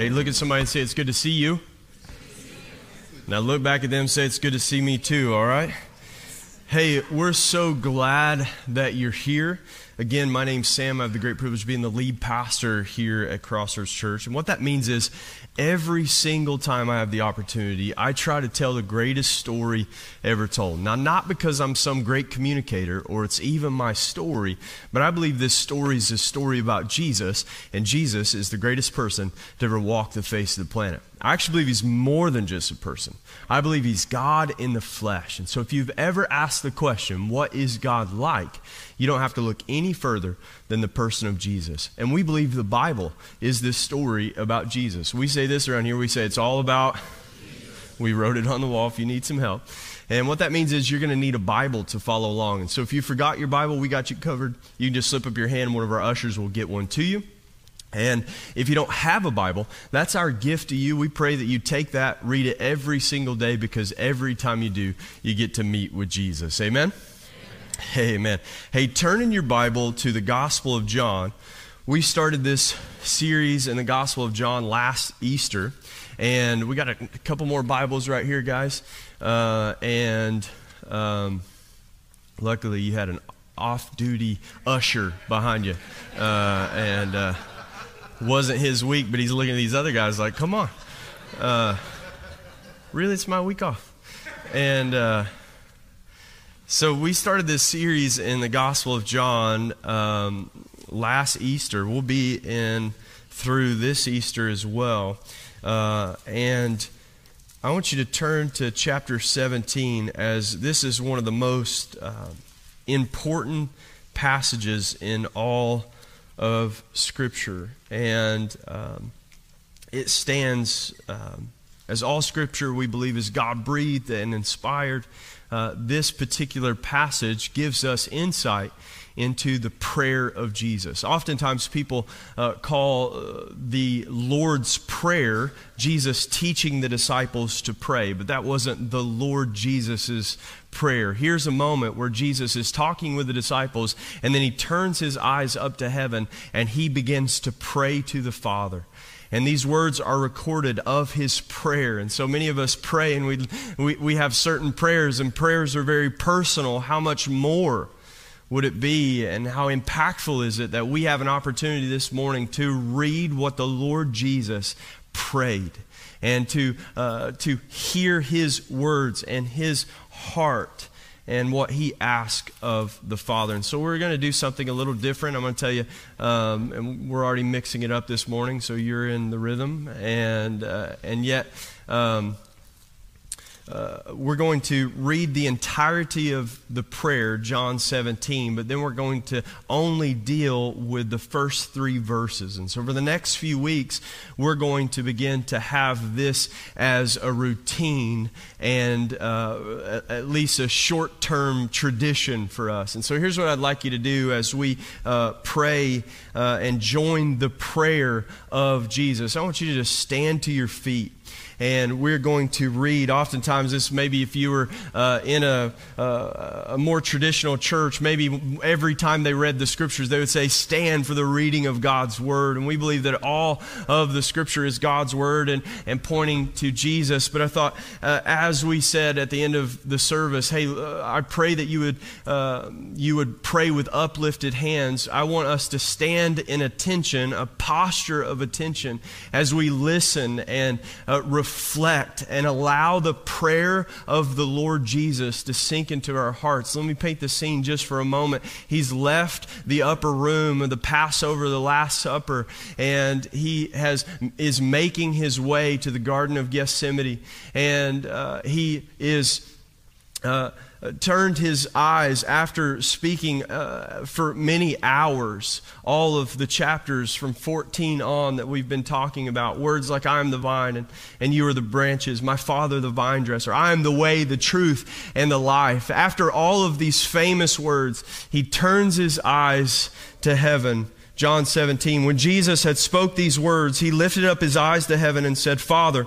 Hey, look at somebody and say, It's good to see you. Now look back at them and say, It's good to see me too, all right? Hey, we're so glad that you're here. Again, my name's Sam. I have the great privilege of being the lead pastor here at Crossroads Church. And what that means is every single time I have the opportunity, I try to tell the greatest story ever told. Now, not because I'm some great communicator or it's even my story, but I believe this story is a story about Jesus, and Jesus is the greatest person to ever walk the face of the planet. I actually believe he's more than just a person. I believe he's God in the flesh. And so if you've ever asked the question, what is God like? You don't have to look any further than the person of Jesus. And we believe the Bible is this story about Jesus. We say this around here, we say it's all about we wrote it on the wall if you need some help. And what that means is you're going to need a Bible to follow along. And so if you forgot your Bible, we got you covered. You can just slip up your hand, one of our ushers will get one to you. And if you don't have a Bible, that's our gift to you. We pray that you take that, read it every single day because every time you do, you get to meet with Jesus. Amen? Amen. Amen. Hey, turn in your Bible to the Gospel of John. We started this series in the Gospel of John last Easter, and we got a, a couple more Bibles right here, guys. Uh, and um, luckily, you had an off duty usher behind you. Uh, and. Uh, wasn't his week, but he's looking at these other guys like, come on. Uh, really, it's my week off. And uh, so we started this series in the Gospel of John um, last Easter. We'll be in through this Easter as well. Uh, and I want you to turn to chapter 17 as this is one of the most uh, important passages in all of Scripture. And um, it stands um, as all Scripture we believe is God breathed and inspired. Uh, this particular passage gives us insight into the prayer of Jesus. Oftentimes, people uh, call uh, the Lord's Prayer Jesus teaching the disciples to pray, but that wasn't the Lord Jesus's prayer. Here's a moment where Jesus is talking with the disciples, and then he turns his eyes up to heaven and he begins to pray to the Father. And these words are recorded of his prayer. And so many of us pray and we, we, we have certain prayers, and prayers are very personal. How much more? would it be and how impactful is it that we have an opportunity this morning to read what the Lord Jesus prayed and to, uh, to hear his words and his heart and what he asked of the Father. And so we're going to do something a little different. I'm going to tell you, um, and we're already mixing it up this morning, so you're in the rhythm. And, uh, and yet, um, uh, we're going to read the entirety of the prayer, John 17, but then we're going to only deal with the first three verses. And so, for the next few weeks, we're going to begin to have this as a routine and uh, at least a short term tradition for us. And so, here's what I'd like you to do as we uh, pray uh, and join the prayer of Jesus. I want you to just stand to your feet and we're going to read. Oftentimes, this maybe if you were uh, in a, uh, a more traditional church, maybe every time they read the scriptures, they would say, Stand for the reading of God's word. And we believe that all of the scripture is God's word and, and pointing to Jesus. But I thought, uh, as we said at the end of the service, hey, uh, I pray that you would, uh, you would pray with uplifted hands. I want us to stand in attention, a posture of attention, as we listen and uh, reflect reflect and allow the prayer of the Lord Jesus to sink into our hearts. Let me paint the scene just for a moment. He's left the upper room of the Passover, the Last Supper, and he has is making his way to the Garden of Gethsemane, and uh, he is. Uh, turned his eyes after speaking uh, for many hours, all of the chapters from 14 on that we've been talking about. Words like, I am the vine and, and you are the branches, my father the vine dresser, I am the way, the truth, and the life. After all of these famous words, he turns his eyes to heaven. John 17, when Jesus had spoke these words, he lifted up his eyes to heaven and said, Father,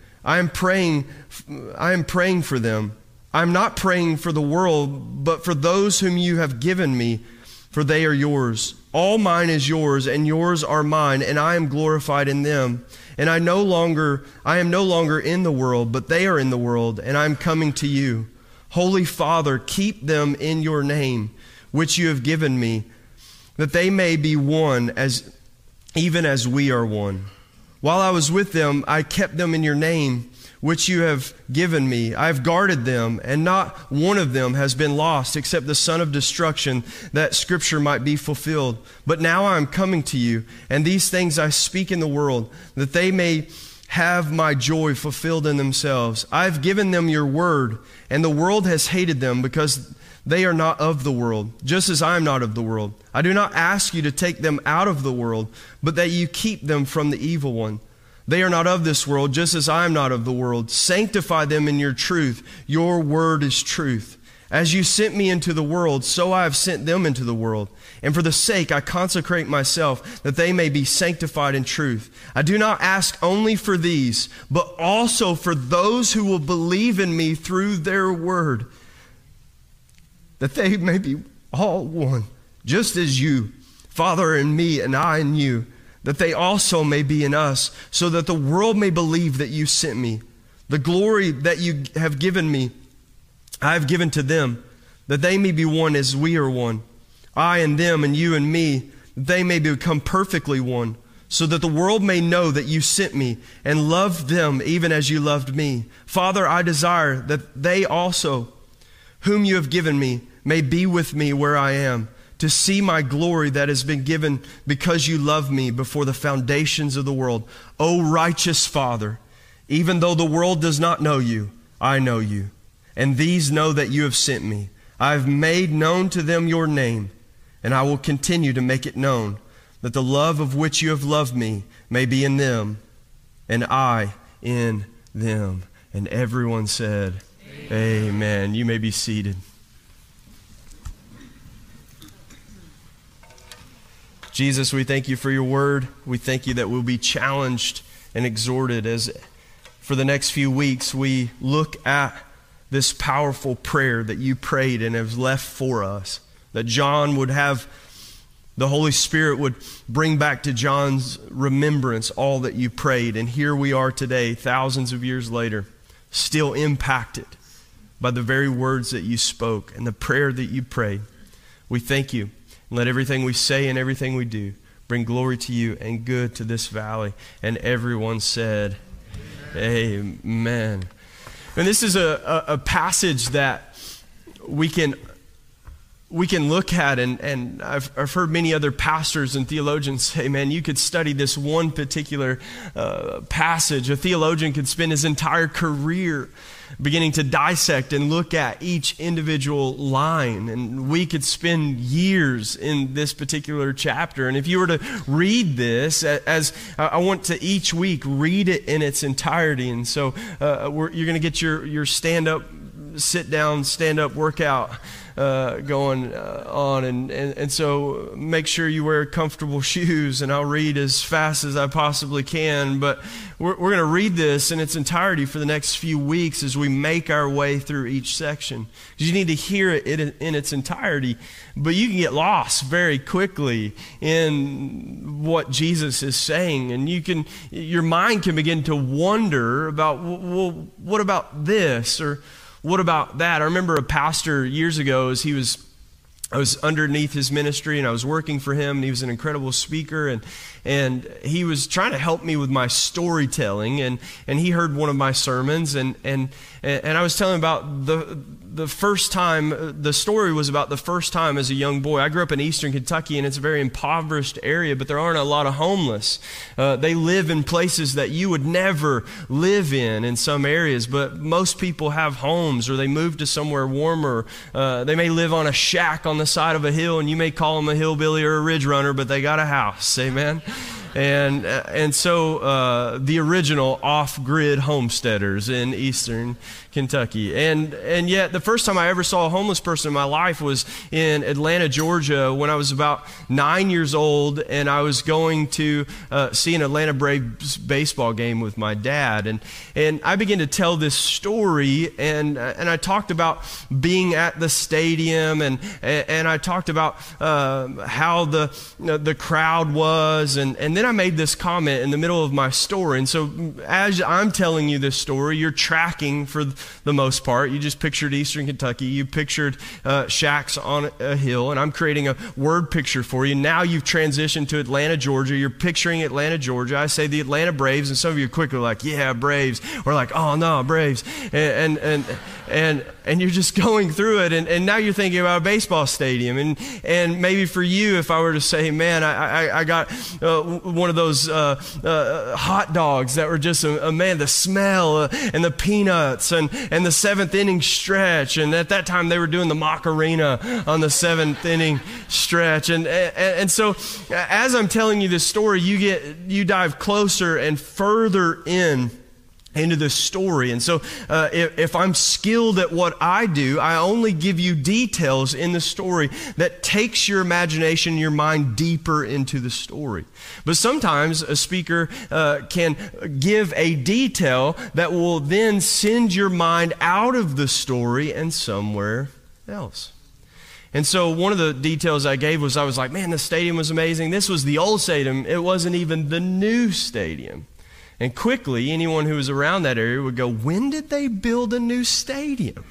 I am praying, I am praying for them. I'm not praying for the world, but for those whom you have given me, for they are yours. All mine is yours, and yours are mine, and I am glorified in them. And I no longer I am no longer in the world, but they are in the world, and I am coming to you. Holy Father, keep them in your name, which you have given me, that they may be one as even as we are one. While I was with them, I kept them in your name which you have given me. I have guarded them, and not one of them has been lost except the son of destruction, that scripture might be fulfilled. But now I am coming to you, and these things I speak in the world, that they may have my joy fulfilled in themselves. I have given them your word, and the world has hated them because they are not of the world, just as I am not of the world. I do not ask you to take them out of the world, but that you keep them from the evil one. They are not of this world, just as I am not of the world. Sanctify them in your truth. Your word is truth. As you sent me into the world, so I have sent them into the world. And for the sake I consecrate myself, that they may be sanctified in truth. I do not ask only for these, but also for those who will believe in me through their word, that they may be all one, just as you, Father, and me, and I and you that they also may be in us, so that the world may believe that you sent me. The glory that you have given me, I have given to them, that they may be one as we are one. I and them, and you and me, that they may become perfectly one, so that the world may know that you sent me and loved them even as you loved me. Father, I desire that they also, whom you have given me, may be with me where I am to see my glory that has been given because you love me before the foundations of the world. O righteous Father, even though the world does not know you, I know you. And these know that you have sent me. I have made known to them your name, and I will continue to make it known, that the love of which you have loved me may be in them, and I in them. And everyone said, Amen. Amen. You may be seated. Jesus, we thank you for your word. We thank you that we'll be challenged and exhorted as for the next few weeks we look at this powerful prayer that you prayed and have left for us. That John would have, the Holy Spirit would bring back to John's remembrance all that you prayed. And here we are today, thousands of years later, still impacted by the very words that you spoke and the prayer that you prayed. We thank you let everything we say and everything we do bring glory to you and good to this valley. And everyone said, Amen. Amen. And this is a, a, a passage that we can we can look at, and, and I've, I've heard many other pastors and theologians say, man, you could study this one particular uh, passage. A theologian could spend his entire career beginning to dissect and look at each individual line. And we could spend years in this particular chapter. And if you were to read this, as I want to each week read it in its entirety. And so uh, you're going to get your, your stand up, sit down, stand up workout uh, going uh, on. And, and, and so make sure you wear comfortable shoes, and I'll read as fast as I possibly can. But we're, we're going to read this in its entirety for the next few weeks as we make our way through each section. Because you need to hear it in, in its entirety. But you can get lost very quickly in what Jesus is saying. And you can, your mind can begin to wonder about, well, what about this? Or, what about that? I remember a pastor years ago as he was I was underneath his ministry and I was working for him and he was an incredible speaker and and he was trying to help me with my storytelling and and he heard one of my sermons and and and I was telling about the the first time the story was about the first time as a young boy. I grew up in eastern kentucky and it's a very impoverished area but there aren't a lot of homeless. Uh, they live in places that you would never live in in some areas but most people have homes or they move to somewhere warmer. Uh, they may live on a shack on the side of a hill and you may call them a hillbilly or a ridge runner but they got a house amen? And uh, and so uh, the original off-grid homesteaders in eastern Kentucky. And, and yet, the first time I ever saw a homeless person in my life was in Atlanta, Georgia, when I was about nine years old, and I was going to uh, see an Atlanta Braves baseball game with my dad. And, and I began to tell this story, and, and I talked about being at the stadium, and, and I talked about uh, how the, the crowd was, and, and then I made this comment in the middle of my story. And so, as I'm telling you this story, you're tracking for the most part. You just pictured Eastern Kentucky. You pictured uh, shacks on a hill, and I'm creating a word picture for you. Now you've transitioned to Atlanta, Georgia. You're picturing Atlanta, Georgia. I say the Atlanta Braves, and some of you are quickly like, yeah, Braves. Or like, oh, no, Braves. And, and, and, and, and you're just going through it, and, and now you're thinking about a baseball stadium. And, and maybe for you, if I were to say, man, I, I, I got uh, one of those uh, uh, hot dogs that were just, a, a man, the smell uh, and the peanuts and, and the seventh inning stretch. And at that time, they were doing the Macarena on the seventh inning stretch. And, and, and so, as I'm telling you this story, you get you dive closer and further in into the story. And so, uh, if, if, I'm skilled at what I do, I only give you details in the story that takes your imagination, your mind deeper into the story. But sometimes a speaker uh, can give a detail that will then send your mind out of the story and somewhere else. And so one of the details I gave was I was like, man, the stadium was amazing. This was the old stadium. It wasn't even the new stadium. And quickly, anyone who was around that area would go, When did they build a new stadium?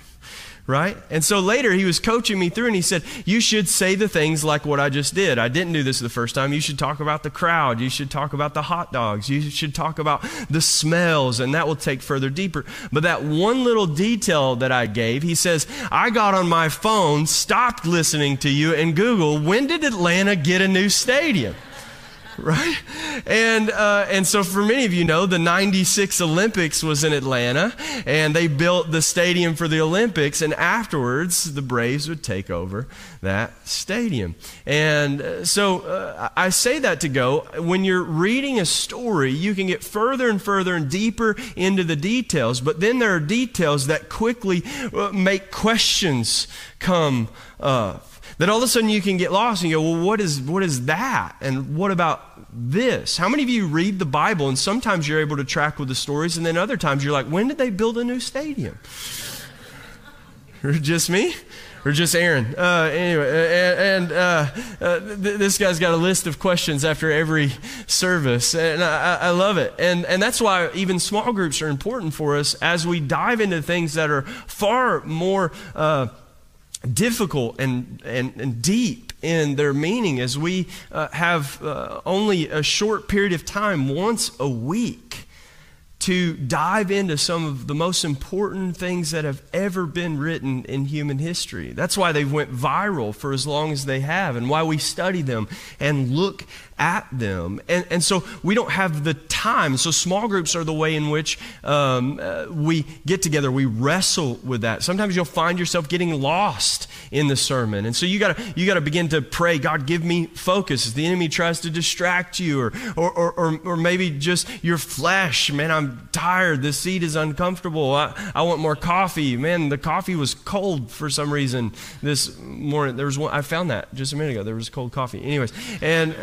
Right? And so later he was coaching me through and he said, You should say the things like what I just did. I didn't do this the first time. You should talk about the crowd. You should talk about the hot dogs. You should talk about the smells, and that will take further deeper. But that one little detail that I gave, he says, I got on my phone, stopped listening to you, and Google, when did Atlanta get a new stadium? right? And uh, and so for many of you know, the '96 Olympics was in Atlanta, and they built the stadium for the Olympics, and afterwards the Braves would take over that stadium. And uh, so uh, I say that to go when you're reading a story, you can get further and further and deeper into the details, but then there are details that quickly uh, make questions come up that all of a sudden you can get lost and you go, well, what is, what is that? And what about this? How many of you read the Bible and sometimes you're able to track with the stories, and then other times you're like, when did they build a new stadium? or just me? Or just Aaron? Uh, anyway, and, uh, uh, th- this guy's got a list of questions after every service, and I, I love it. And, and that's why even small groups are important for us as we dive into things that are far more uh, difficult and, and, and deep in their meaning as we uh, have uh, only a short period of time once a week to dive into some of the most important things that have ever been written in human history. That's why they went viral for as long as they have and why we study them and look at them. And, and so we don't have the time. So small groups are the way in which um, uh, we get together. We wrestle with that. Sometimes you'll find yourself getting lost in the sermon. And so you gotta, you got to begin to pray, God, give me focus. The enemy tries to distract you, or, or, or, or, maybe just your flesh. Man, I'm tired. This seat is uncomfortable. I, I want more coffee. Man, the coffee was cold for some reason this morning. There was one, I found that just a minute ago. There was cold coffee. Anyways, and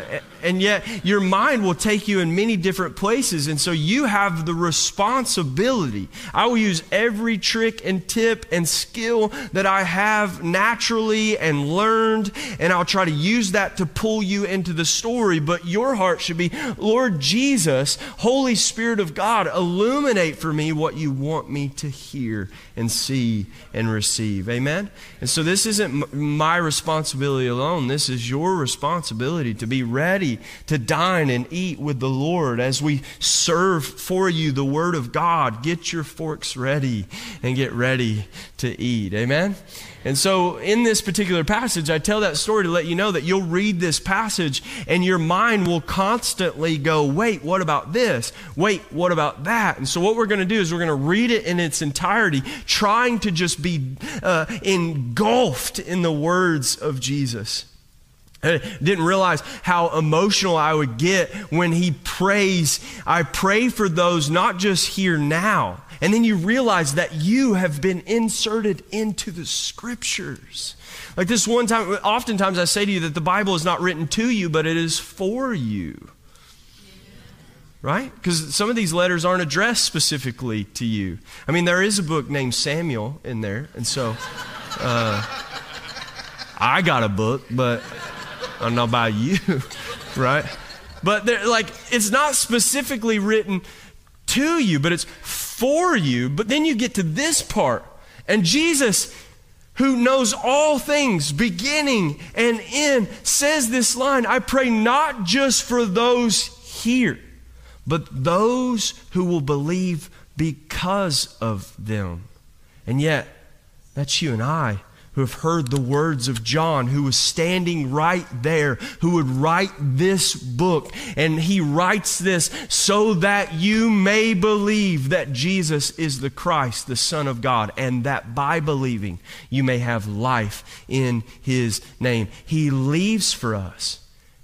and yet your mind will take you in many different places. And so you have the responsibility. I will use every trick and tip and skill that I have naturally and learned, and I'll try to use that to pull you into the story. But your heart should be, Lord Jesus, Holy Spirit of God, illuminate for me what you want me to hear and see and receive. Amen? And so this isn't my responsibility alone. This is your responsibility to be ready to dine and eat with the Lord as we serve for you the Word of God. Get your forks ready and get ready to eat. Amen? And so, in this particular passage, I tell that story to let you know that you'll read this passage and your mind will constantly go, wait, what about this? Wait, what about that? And so, what we're going to do is we're going to read it in its entirety, trying to just be uh, engulfed in the words of Jesus. I didn't realize how emotional I would get when he prays. I pray for those not just here now. And then you realize that you have been inserted into the scriptures. Like this one time, oftentimes I say to you that the Bible is not written to you, but it is for you. Right? Because some of these letters aren't addressed specifically to you. I mean, there is a book named Samuel in there, and so uh, I got a book, but I don't know about you, right? But like, it's not specifically written to you, but it's for you. But then you get to this part, and Jesus, who knows all things, beginning and end, says this line I pray not just for those here, but those who will believe because of them. And yet, that's you and I who have heard the words of John, who was standing right there, who would write this book. And he writes this so that you may believe that Jesus is the Christ, the Son of God, and that by believing you may have life in his name. He leaves for us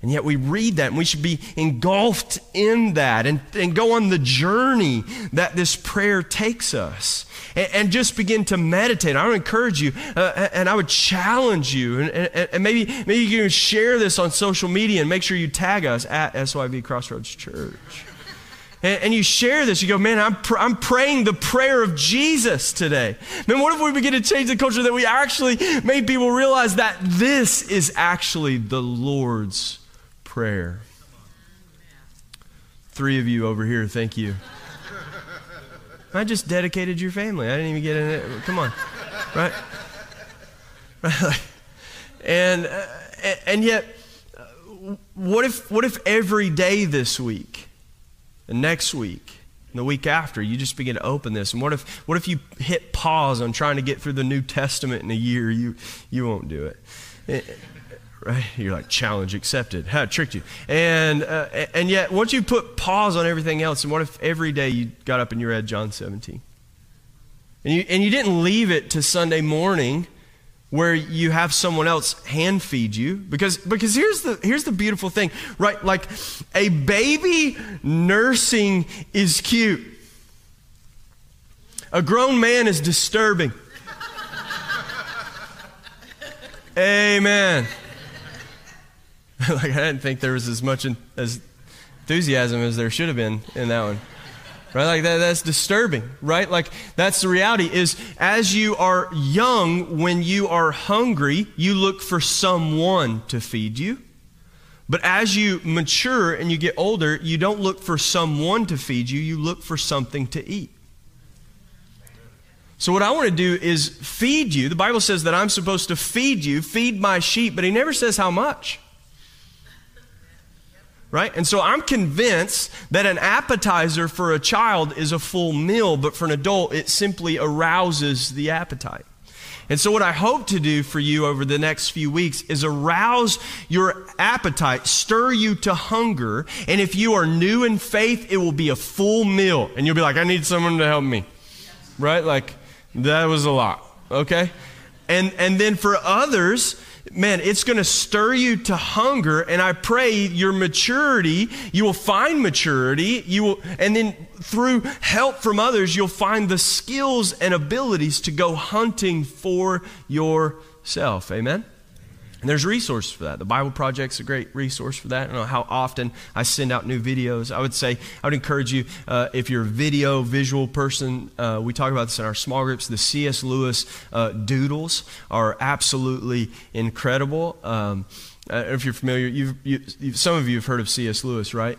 and yet we read that and we should be engulfed in that and, and go on the journey that this prayer takes us and, and just begin to meditate. I would encourage you uh, and I would challenge you. And, and, and, maybe, maybe you can share this on social media and make sure you tag us at SYV Crossroads Church. And, you share this, you go, man, I'm, pr- I'm praying the prayer of Jesus today. Man, what if we begin to change the culture that we actually make people realize that this is actually the Lord's prayer. Three of you over here, thank you. I just dedicated your family. I didn't even get in it. Come on. Right? Right? And, uh, and yet, uh, what if, what if every day this week, and next week, and the week after, you just begin to open this? And what if, what if you hit pause on trying to get through the New Testament in a year? You, you won't do it. it right? You're like, challenge accepted. Ha, tricked you. And, uh, and yet, once you put pause on everything else, and what if every day you got up and you read John 17? And you, and you didn't leave it to Sunday morning where you have someone else hand feed you because because here's the here's the beautiful thing right like a baby nursing is cute a grown man is disturbing amen like I didn't think there was as much in, as enthusiasm as there should have been in that one. Right? Like that, that's disturbing, right? Like that's the reality is as you are young, when you are hungry, you look for someone to feed you. But as you mature and you get older, you don't look for someone to feed you, you look for something to eat. So, what I want to do is feed you. The Bible says that I'm supposed to feed you, feed my sheep, but He never says how much right? And so I'm convinced that an appetizer for a child is a full meal, but for an adult, it simply arouses the appetite. And so, what I hope to do for you over the next few weeks is arouse your appetite, stir you to hunger. And if you are new in faith, it will be a full meal. And you'll be like, I need someone to help me. Right? Like, that was a lot. Okay? And, and then for others, man, it's going to stir you to hunger. And I pray your maturity, you will find maturity. You will, and then through help from others, you'll find the skills and abilities to go hunting for yourself. Amen? And there's resources for that. The Bible Project's a great resource for that. I don't know how often I send out new videos. I would say, I would encourage you, uh, if you're a video, visual person, uh, we talk about this in our small groups. The C.S. Lewis uh, doodles are absolutely incredible. Um, if you're familiar, you've, you, some of you have heard of C.S. Lewis, right?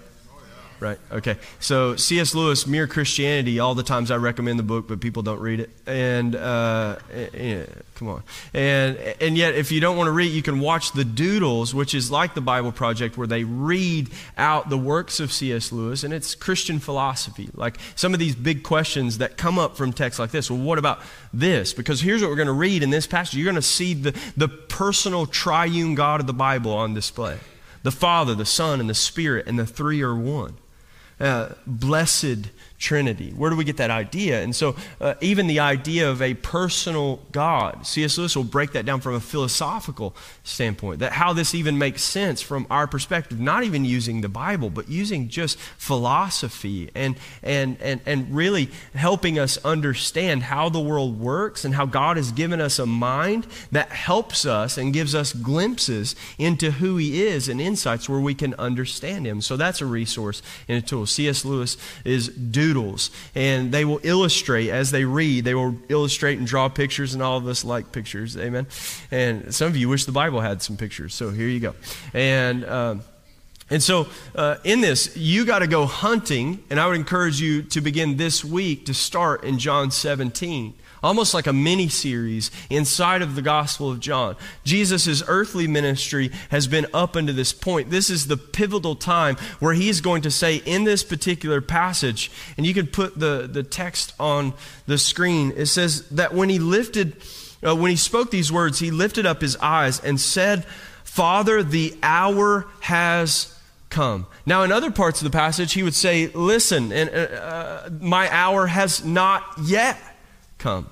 Right? Okay. So C.S. Lewis, Mere Christianity. All the times I recommend the book, but people don't read it. And uh, yeah, come on. And and yet, if you don't want to read, you can watch the Doodles, which is like the Bible Project, where they read out the works of C.S. Lewis, and it's Christian philosophy. Like some of these big questions that come up from texts like this. Well, what about this? Because here's what we're going to read in this passage. You're going to see the the personal triune God of the Bible on display. The Father, the Son, and the Spirit, and the three are one. Uh, blessed Trinity. Where do we get that idea? And so, uh, even the idea of a personal God, C.S. Lewis will break that down from a philosophical standpoint. That how this even makes sense from our perspective, not even using the Bible, but using just philosophy and, and, and, and really helping us understand how the world works and how God has given us a mind that helps us and gives us glimpses into who He is and insights where we can understand Him. So, that's a resource and a tool. C.S. Lewis is doing and they will illustrate as they read. They will illustrate and draw pictures, and all of us like pictures. Amen. And some of you wish the Bible had some pictures, so here you go. And. Um, and so, uh, in this, you got to go hunting, and I would encourage you to begin this week to start in John 17 almost like a mini series inside of the Gospel of John. Jesus' earthly ministry has been up unto this point. This is the pivotal time where he's going to say in this particular passage, and you can put the, the text on the screen, it says that when he lifted, uh, when he spoke these words, he lifted up his eyes and said, Father, the hour has come. Now, in other parts of the passage, he would say, Listen, and, uh, uh my hour has not yet come.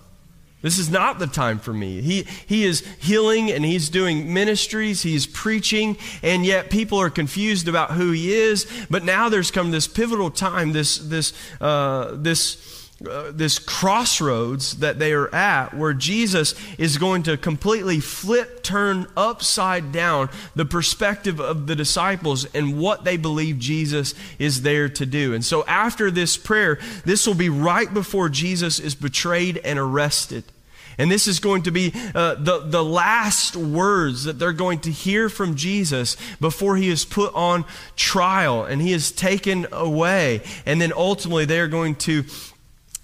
This is not the time for me. He, he is healing and he's doing ministries, he's preaching, and yet people are confused about who he is. But now there's come this pivotal time, this, this, uh, this uh, this crossroads that they are at where Jesus is going to completely flip, turn upside down the perspective of the disciples and what they believe Jesus is there to do. And so after this prayer, this will be right before Jesus is betrayed and arrested. And this is going to be uh, the, the last words that they're going to hear from Jesus before he is put on trial and he is taken away. And then ultimately they are going to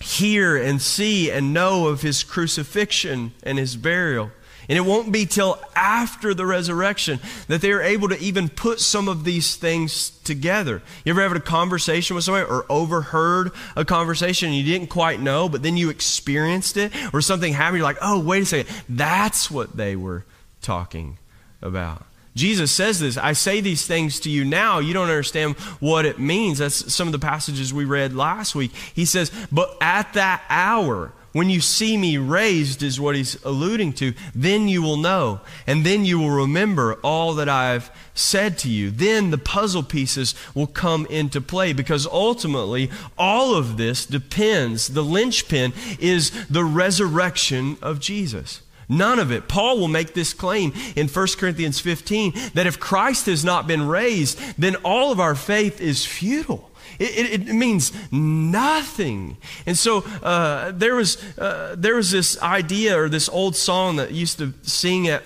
hear and see and know of his crucifixion and his burial. And it won't be till after the resurrection that they are able to even put some of these things together. You ever have a conversation with somebody or overheard a conversation and you didn't quite know, but then you experienced it or something happened, you're like, oh, wait a second, that's what they were talking about. Jesus says this I say these things to you now. You don't understand what it means. That's some of the passages we read last week. He says, But at that hour, when you see me raised, is what he's alluding to, then you will know. And then you will remember all that I've said to you. Then the puzzle pieces will come into play because ultimately all of this depends, the linchpin is the resurrection of Jesus. None of it. Paul will make this claim in 1 Corinthians 15 that if Christ has not been raised, then all of our faith is futile. It, it, it means nothing. And so uh, there, was, uh, there was this idea or this old song that used to sing at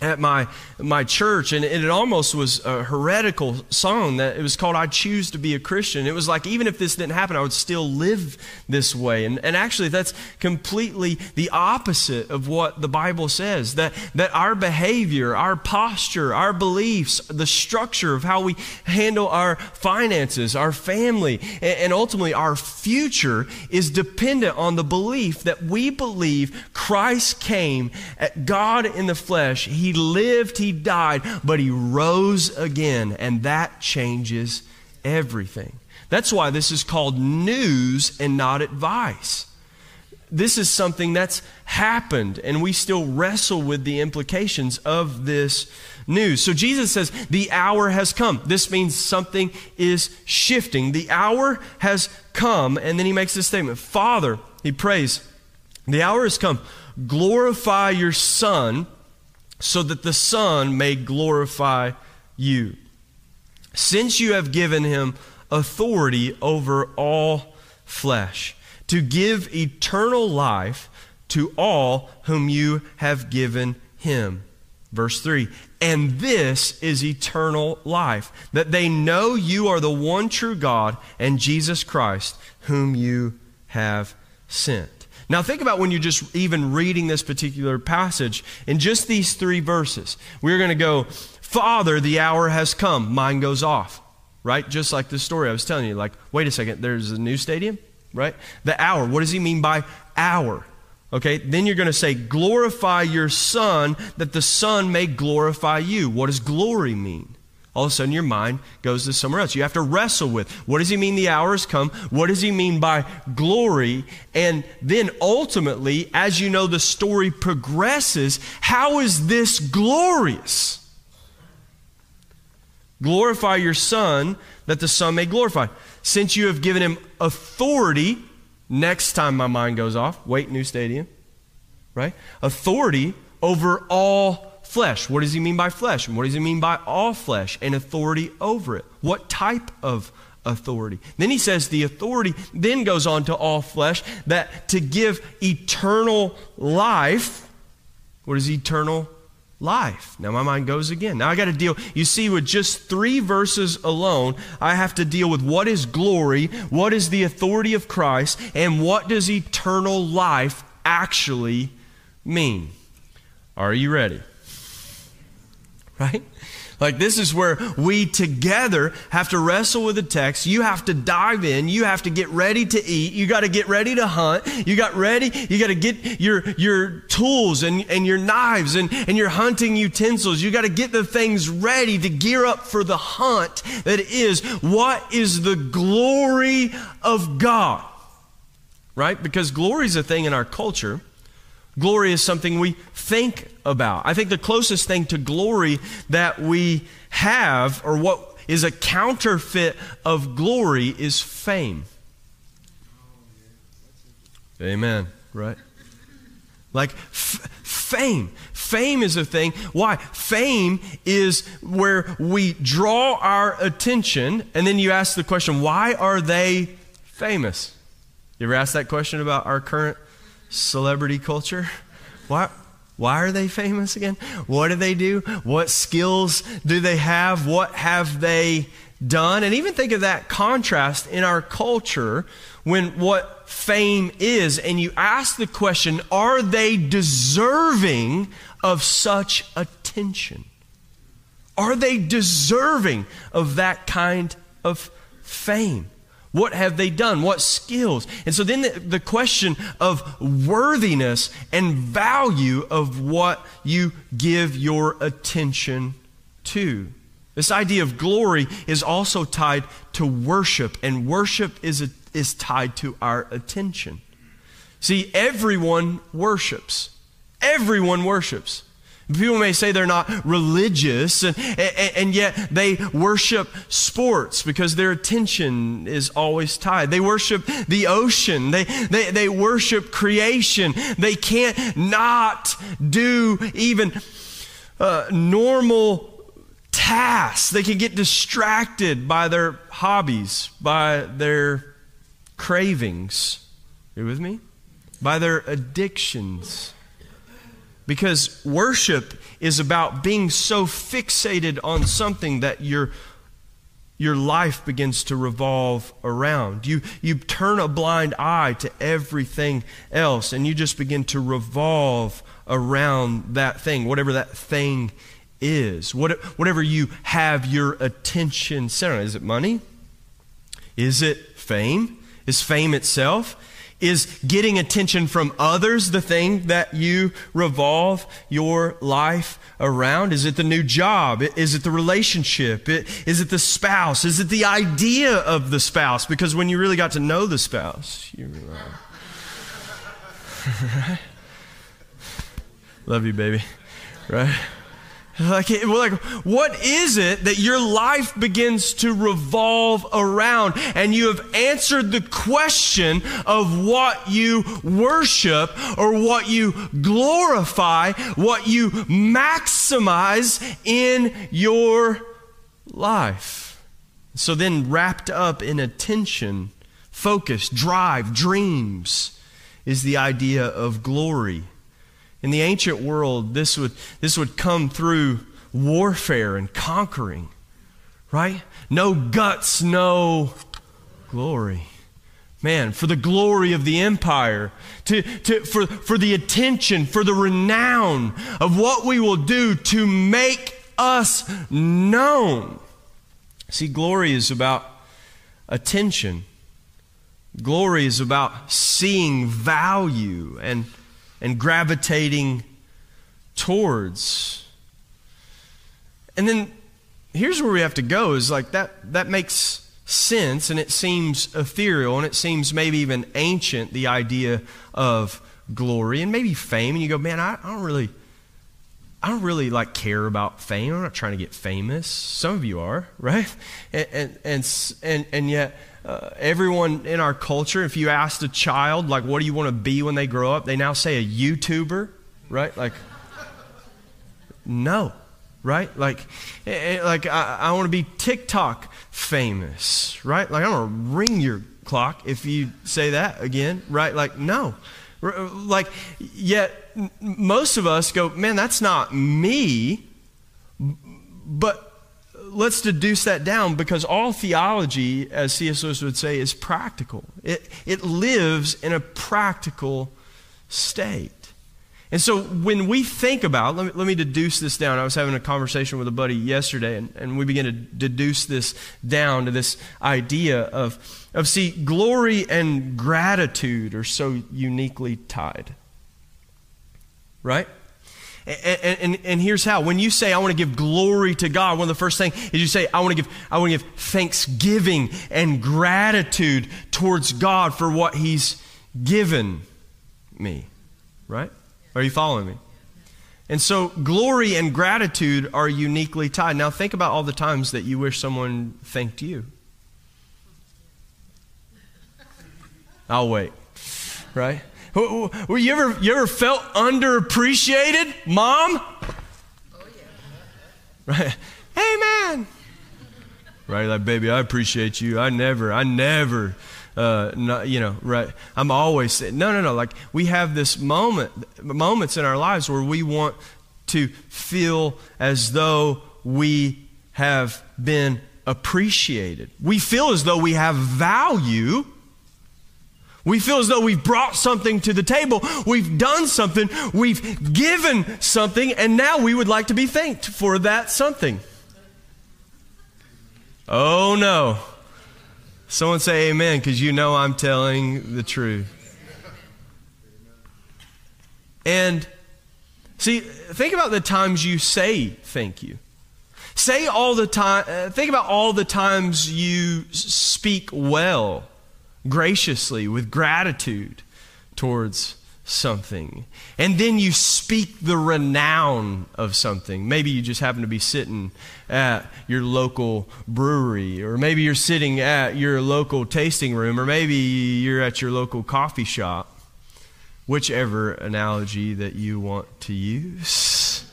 at my my church and it almost was a heretical song that it was called I choose to be a Christian. It was like even if this didn't happen I would still live this way. And and actually that's completely the opposite of what the Bible says that that our behavior, our posture, our beliefs, the structure of how we handle our finances, our family and, and ultimately our future is dependent on the belief that we believe Christ came at God in the flesh. He he lived, he died, but he rose again, and that changes everything. That's why this is called news and not advice. This is something that's happened, and we still wrestle with the implications of this news. So Jesus says, The hour has come. This means something is shifting. The hour has come, and then he makes this statement Father, he prays, The hour has come. Glorify your Son so that the Son may glorify you. Since you have given him authority over all flesh, to give eternal life to all whom you have given him. Verse 3 And this is eternal life, that they know you are the one true God and Jesus Christ, whom you have sent. Now, think about when you're just even reading this particular passage in just these three verses. We're going to go, Father, the hour has come. Mine goes off, right? Just like the story I was telling you. Like, wait a second, there's a new stadium, right? The hour. What does he mean by hour? Okay, then you're going to say, glorify your Son, that the Son may glorify you. What does glory mean? All of a sudden, your mind goes to somewhere else. You have to wrestle with what does he mean the hour has come? What does he mean by glory? And then ultimately, as you know, the story progresses. How is this glorious? Glorify your Son, that the Son may glorify. Since you have given him authority Next time my mind goes off, wait, new stadium, right? Authority over all flesh. What does he mean by flesh? And what does he mean by all flesh? And authority over it. What type of authority? Then he says the authority then goes on to all flesh that to give eternal life. What is eternal life. Now my mind goes again. Now I got to deal, you see, with just three verses alone, I have to deal with what is glory, what is the authority of Christ, and what does eternal life actually mean. Are you ready? Right? Like, this is where we together have to wrestle with the text. You have to dive in. You have to get ready to eat. You got to get ready to hunt. You got ready. You got to get your, your tools and, and your knives and, and your hunting utensils. You got to get the things ready to gear up for the hunt that is what is the glory of God. Right? Because glory is a thing in our culture Glory is something we think about. I think the closest thing to glory that we have, or what is a counterfeit of glory, is fame. Amen. Right? Like f- fame. Fame is a thing. Why? Fame is where we draw our attention, and then you ask the question, why are they famous? You ever ask that question about our current celebrity culture? Why, why are they famous again? What do they do? What skills do they have? What have they done? And even think of that contrast in our culture when what fame is, and you ask the question are they deserving of such attention? Are they deserving of that kind of fame? What have they done? What skills? And so then the, the, question of worthiness and value of what you give your attention to. This idea of glory is also tied to worship, and worship is, a, is tied to our attention. See, everyone worships. Everyone worships. People may say they're not religious, and, and, and, yet they worship sports because their attention is always tied. They worship the ocean, they, they, they worship creation. They can't not do even uh, normal tasks. They can get distracted by their hobbies, by their cravings. Are you with me? By their addictions. Because worship is about being so fixated on something that your, your life begins to revolve around. You, you turn a blind eye to everything else and you just begin to revolve around that thing, whatever that thing is. What, whatever you have your attention centered on. Is it money? Is it fame? Is fame itself? Is getting attention from others the thing that you revolve your life around? Is it the new job? Is it the relationship? Is it the spouse? Is it the idea of the spouse? Because when you really got to know the spouse, you realize. Love you, baby. Right? Like, like, what is it that your life begins to revolve around? And you have answered the question of what you worship or what you glorify, what you maximize in your life. So then, wrapped up in attention, focus, drive, dreams, is the idea of glory In the ancient world, this would, this would come through warfare and conquering, right? No guts, no glory. Man, for the glory of the empire, to, to, for, for the attention, for the renown of what we will do to make us known. See, glory is about attention. Glory is about seeing value and, and gravitating towards. And then here's where we have to go is like that, that makes sense and it seems ethereal and it seems maybe even ancient, the idea of glory and maybe fame. And you go, man, I, I don't really. I don't really like care about fame. I'm not trying to get famous. Some of you are, right? And and and and, and yet, uh, everyone in our culture, if you asked a child like, "What do you want to be when they grow up?" they now say a YouTuber, right? Like, no, right? Like, eh, eh, like I, I want to be TikTok famous, right? Like I'm gonna ring your clock if you say that again, right? Like no, like yet most of us go, man, that's not me. But let's deduce that down because all theology, as C.S. Lewis would say, is practical. It, it lives in a practical state. And so when we think about, let me, let me deduce this down. I was having a conversation with a buddy yesterday, and, and we began to deduce this down to this idea of, of, see, glory and gratitude are so uniquely tied. Right? And, and, and, here's how. When you say, I want to give glory to God, one of the first things is you say, I want to give, I want to give thanksgiving and gratitude towards God for what He's given me. Right? Are you following me? And so glory and gratitude are uniquely tied. Now think about all the times that you wish someone thanked you. I'll wait. Right? Were you ever you ever felt underappreciated, mom? Oh yeah. Right? Hey man. Right, like baby, I appreciate you. I never, I never uh, not, you know, right? I'm always saying, no, no, no. Like we have this moment, moments in our lives where we want to feel as though we have been appreciated. We feel as though we have value. We feel as though we've brought something to the table. We've done something. We've given something. And now we would like to be thanked for that something. Oh no. Someone say amen because you know I'm telling the truth. And see, think about the times you say thank you. Say all the time, uh, think about all the times you speak well, graciously, with gratitude towards something. And then you speak the renown of something. Maybe you just happen to be sitting at your local brewery, or maybe you're sitting at your local tasting room, or maybe you're at your local coffee shop. Whichever analogy that you want to use.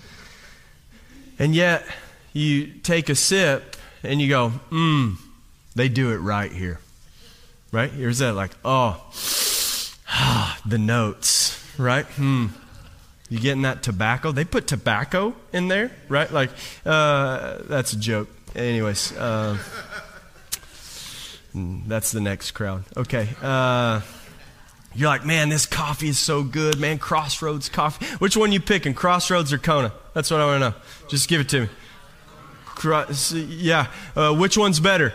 And yet, you take a sip and you go, mmm, they do it right here. Right? Here's that like, oh, the notes, right? Hmm. You getting that tobacco? They put tobacco in there, right? Like, uh, that's a joke. Anyways, uh, hmm, that's the next crowd. Okay. Uh, you're like, man, this coffee is so good, man. Crossroads coffee. Which one you picking, Crossroads or Kona? That's what I want to know. Just give it to me. Cross, yeah. Uh, which one's better?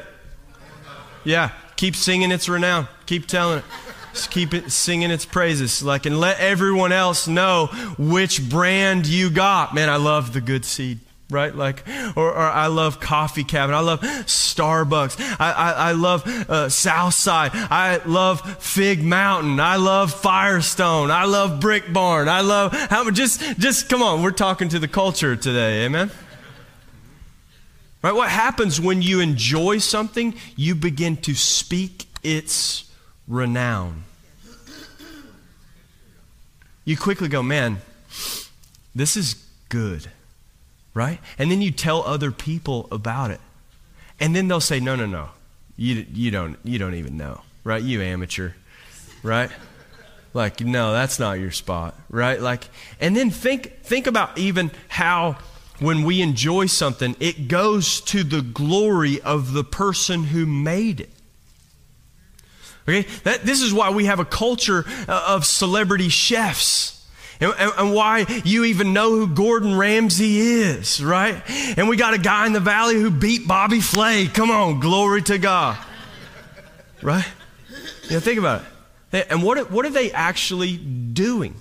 Yeah. Keep singing its renown. Keep telling it. Just keep it singing its praises. Like, and let everyone else know which brand you got. Man, I love the good seed right? Like, or, or, I love Coffee Cabin. I love Starbucks. I, I, I love uh, Southside. I love Fig Mountain. I love Firestone. I love Brick Barn. I love how just just come on. We're talking to the culture today, amen. Right? What happens when you enjoy something? You begin to speak its renown. You quickly go, man, this is good, right? And then you tell other people about it. And then they'll say, no, no, no. You, you, don't, you don't even know, right? You amateur, right? Like, no, that's not your spot, right? Like, and then think think about even how when we enjoy something, it goes to the glory of the person who made it. Okay? That, this is why we have a culture uh, of celebrity chefs. And, and, and, why you even know who Gordon Ramsay is, right? And we got a guy in the valley who beat Bobby Flay. Come on, glory to God. Right? Yeah, think about it. And what, what are they actually doing?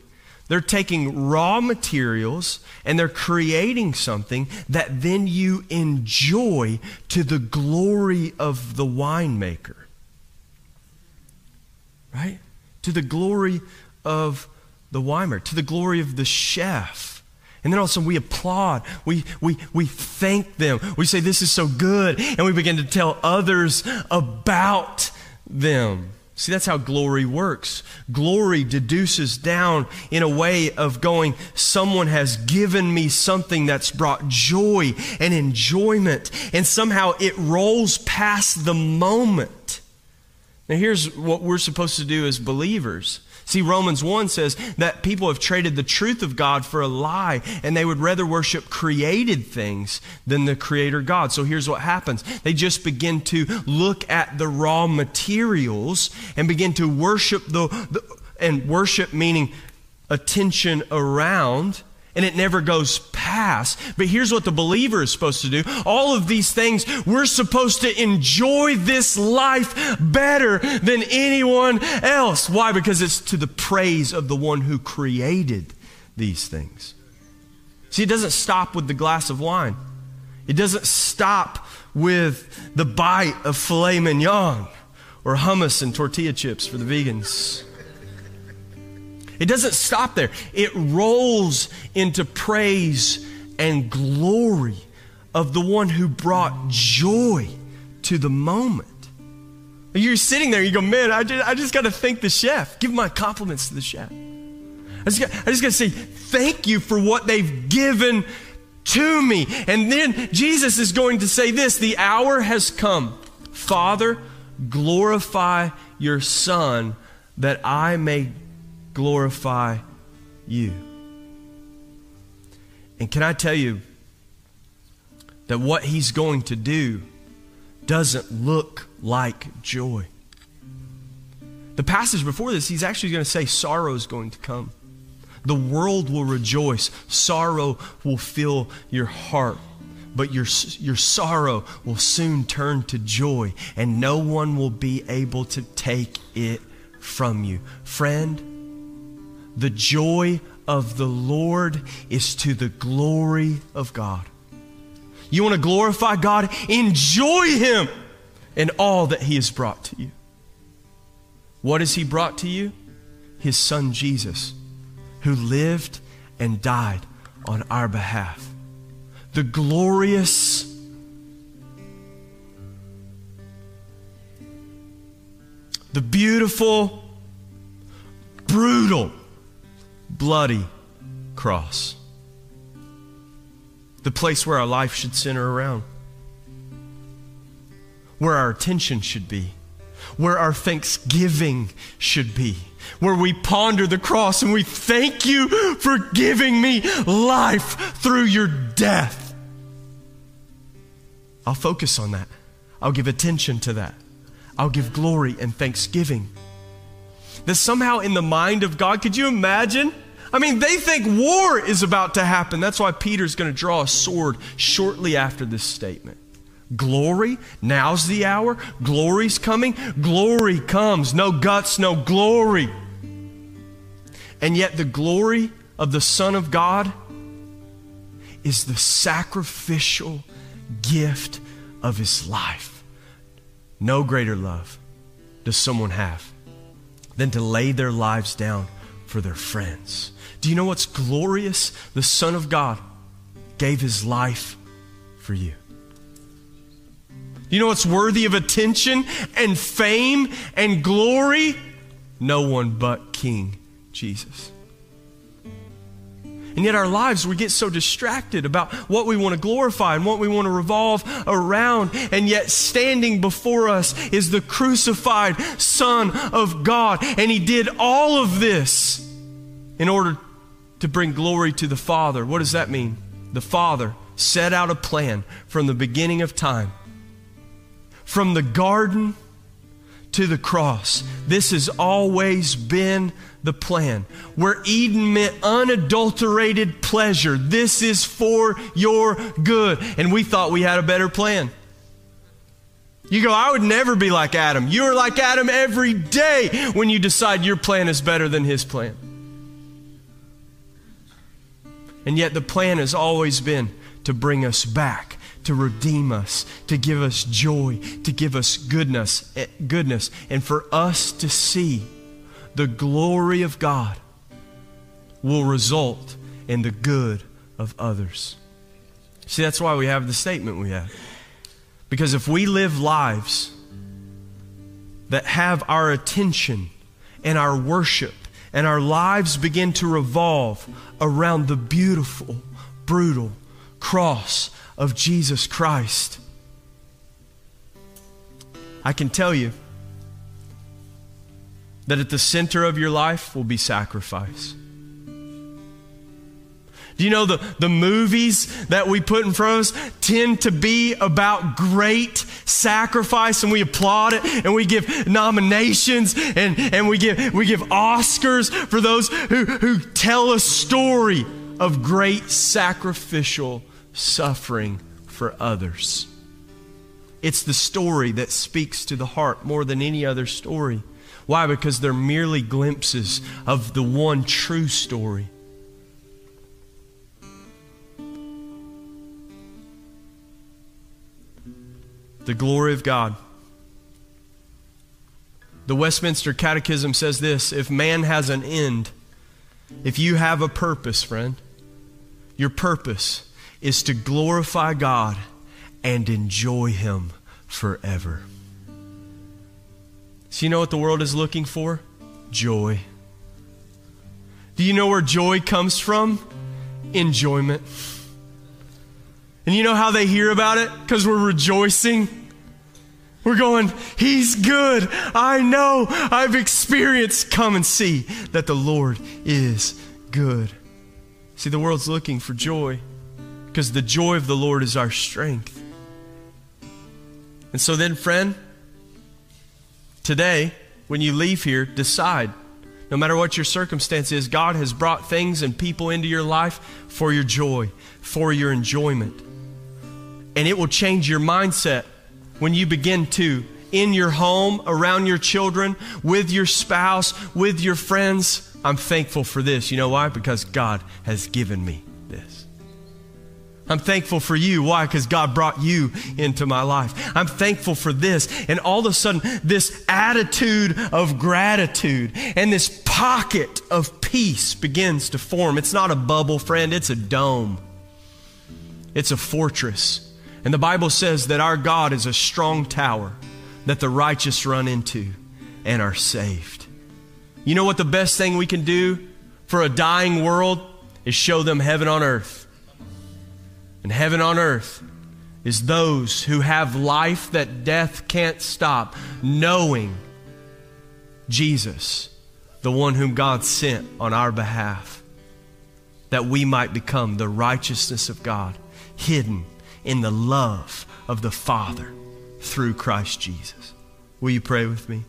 They're taking raw materials and they're creating something that then you enjoy to the glory of the winemaker. Right? To the glory of the winemaker, to the glory of the chef. And then all of a sudden we applaud. We, we, we thank them. We say, This is so good. And we begin to tell others about them. See, that's how glory works. Glory deduces down in a way of going, someone has given me something that's brought joy and enjoyment, and somehow it rolls past the moment. Now, here's what we're supposed to do as believers See, Romans 1 says that people have traded the truth of God for a lie, and they would rather worship created things than the Creator God. So here's what happens they just begin to look at the raw materials and begin to worship the, the and worship meaning attention around and it never goes past. But here's what the believer is supposed to do. All of these things, we're supposed to enjoy this life better than anyone else. Why? Because it's to the praise of the one who created these things. See, it doesn't stop with the glass of wine. It doesn't stop with the bite of filet mignon or hummus and tortilla chips for the vegans. It doesn't stop there, it rolls into praise and glory of the one who brought joy to the moment. You're sitting there, you go, man, I just, I just got to thank the chef. Give my compliments to the chef. I just, got, I just got to say thank you for what they've given to me. And then Jesus is going to say this the hour has come. Father, glorify your Son that I may glorify you. And can I tell you that what he's going to do doesn't look like joy? The passage before this, he's actually going to say sorrow is going to come. The world will rejoice, sorrow will fill your heart. But your, your sorrow will soon turn to joy, and no one will be able to take it from you. Friend, the joy of the Lord is to the glory of God. You want to glorify God? Enjoy Him and all that He has brought to you. What has He brought to you? His Son Jesus, who lived and died on our behalf. The glorious, the beautiful, brutal, bloody cross. The place where our life should center around, where our attention should be, where our thanksgiving should be, where we ponder the cross and we thank you for giving me life through your death. I'll focus on that. I'll give attention to that. I'll give glory and thanksgiving. That somehow in the mind of God, could you imagine? I mean, they think war is about to happen. That's why Peter's going to draw a sword shortly after this statement. Glory, now's the hour. Glory's coming. Glory comes. No guts, no glory. And yet, the glory of the Son of God is the sacrificial gift of his life. No greater love does someone have than to lay their lives down for their friends. Do you know what's glorious? The Son of God gave his life for you. You know what's worthy of attention and fame and glory? No one but King Jesus. And yet, our lives, we get so distracted about what we want to glorify and what we want to revolve around. And yet, standing before us is the crucified Son of God. And He did all of this in order to bring glory to the Father. What does that mean? The Father set out a plan from the beginning of time. From the garden to the cross. This has always been the plan. Where Eden meant unadulterated pleasure. This is for your good. And we thought we had a better plan. You go, I would never be like Adam. You are like Adam every day when you decide your plan is better than his plan. And yet the plan has always been to bring us back, to redeem us, to give us joy, to give us goodness, eh, goodness, and for us to see the glory of God will result in the good of others. See, that's why we have the statement we have. Because if we live lives that have our attention and our worship and our lives begin to revolve around the beautiful, brutal cross of Jesus Christ. I can tell you that at the center of your life will be sacrifice. Do you know the, the movies that we put in front of us tend to be about great sacrifice and we applaud it and we give nominations and, and we, give, we give Oscars for those who, who tell a story of great sacrificial suffering for others. It's the story that speaks to the heart more than any other story. Why? Because they're merely glimpses of the one true story. the glory of God. The Westminster Catechism says this if man has an end, if you have a purpose, friend, your purpose is to glorify God and enjoy Him forever. So, you know what the world is looking for? Joy. Do you know where joy comes from? Enjoyment. And you know how they hear about it? Because we're rejoicing. We're going, He's good. I know. I've experienced. Come and see that the Lord is good. See, the world's looking for joy because the joy of the Lord is our strength. And so then, friend, today, when you leave here, decide no matter what your circumstance is, God has brought things and people into your life for your joy, for your enjoyment and it will change your mindset when you begin to in your home, around your children, with your spouse, with your friends. I'm thankful for this. You know why? Because God has given me. I'm thankful for you. Why? Because God brought you into my life. I'm thankful for this. And all of a sudden, this attitude of gratitude and this pocket of peace begins to form. It's not a bubble, friend, it's a dome, it's a fortress. And the Bible says that our God is a strong tower that the righteous run into and are saved. You know what the best thing we can do for a dying world is show them heaven on earth. And heaven on earth is those who have life that death can't stop, knowing Jesus, the one whom God sent on our behalf, that we might become the righteousness of God, hidden in the love of the Father through Christ Jesus. Will you pray with me?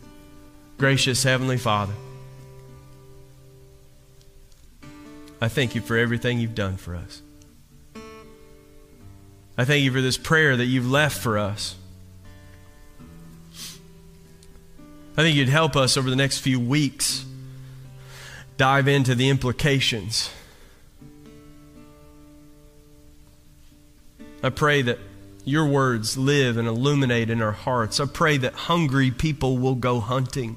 Gracious Heavenly Father, I thank you for everything you've done for us. I thank you for this prayer that you've left for us. I think you'd help us over the next few weeks dive into the implications I pray that your words live and illuminate in our hearts. I pray that hungry people will go hunting.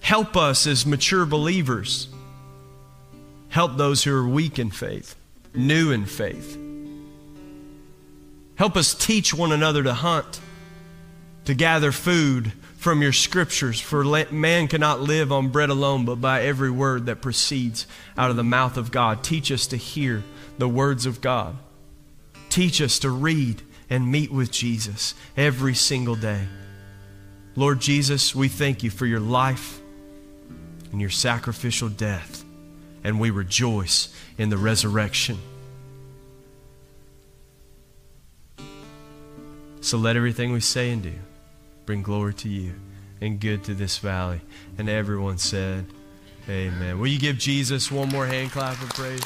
Help us as mature believers. Help those who are weak in faith, new in faith. Help us teach one another to hunt, to gather food from your scriptures. For man cannot live on bread alone, but by every word that proceeds out of the mouth of God. Teach us to hear the words of God. Teach us to read and meet with Jesus every single day. Lord Jesus, we thank you for your life and your sacrificial death, and we rejoice in the resurrection. So let everything we say and do bring glory to you and good to this valley. And everyone said, Amen. Will you give Jesus one more hand clap of praise?